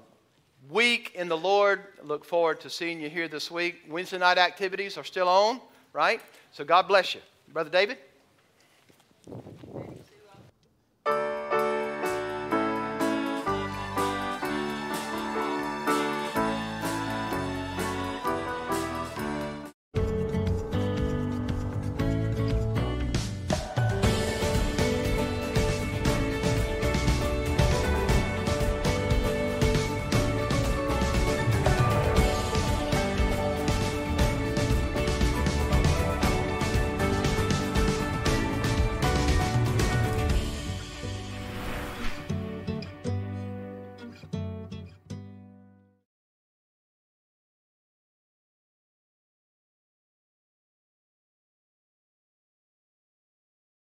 week in the Lord. Look forward to seeing you here this week. Wednesday night activities are still on, right? So God bless you. Brother David?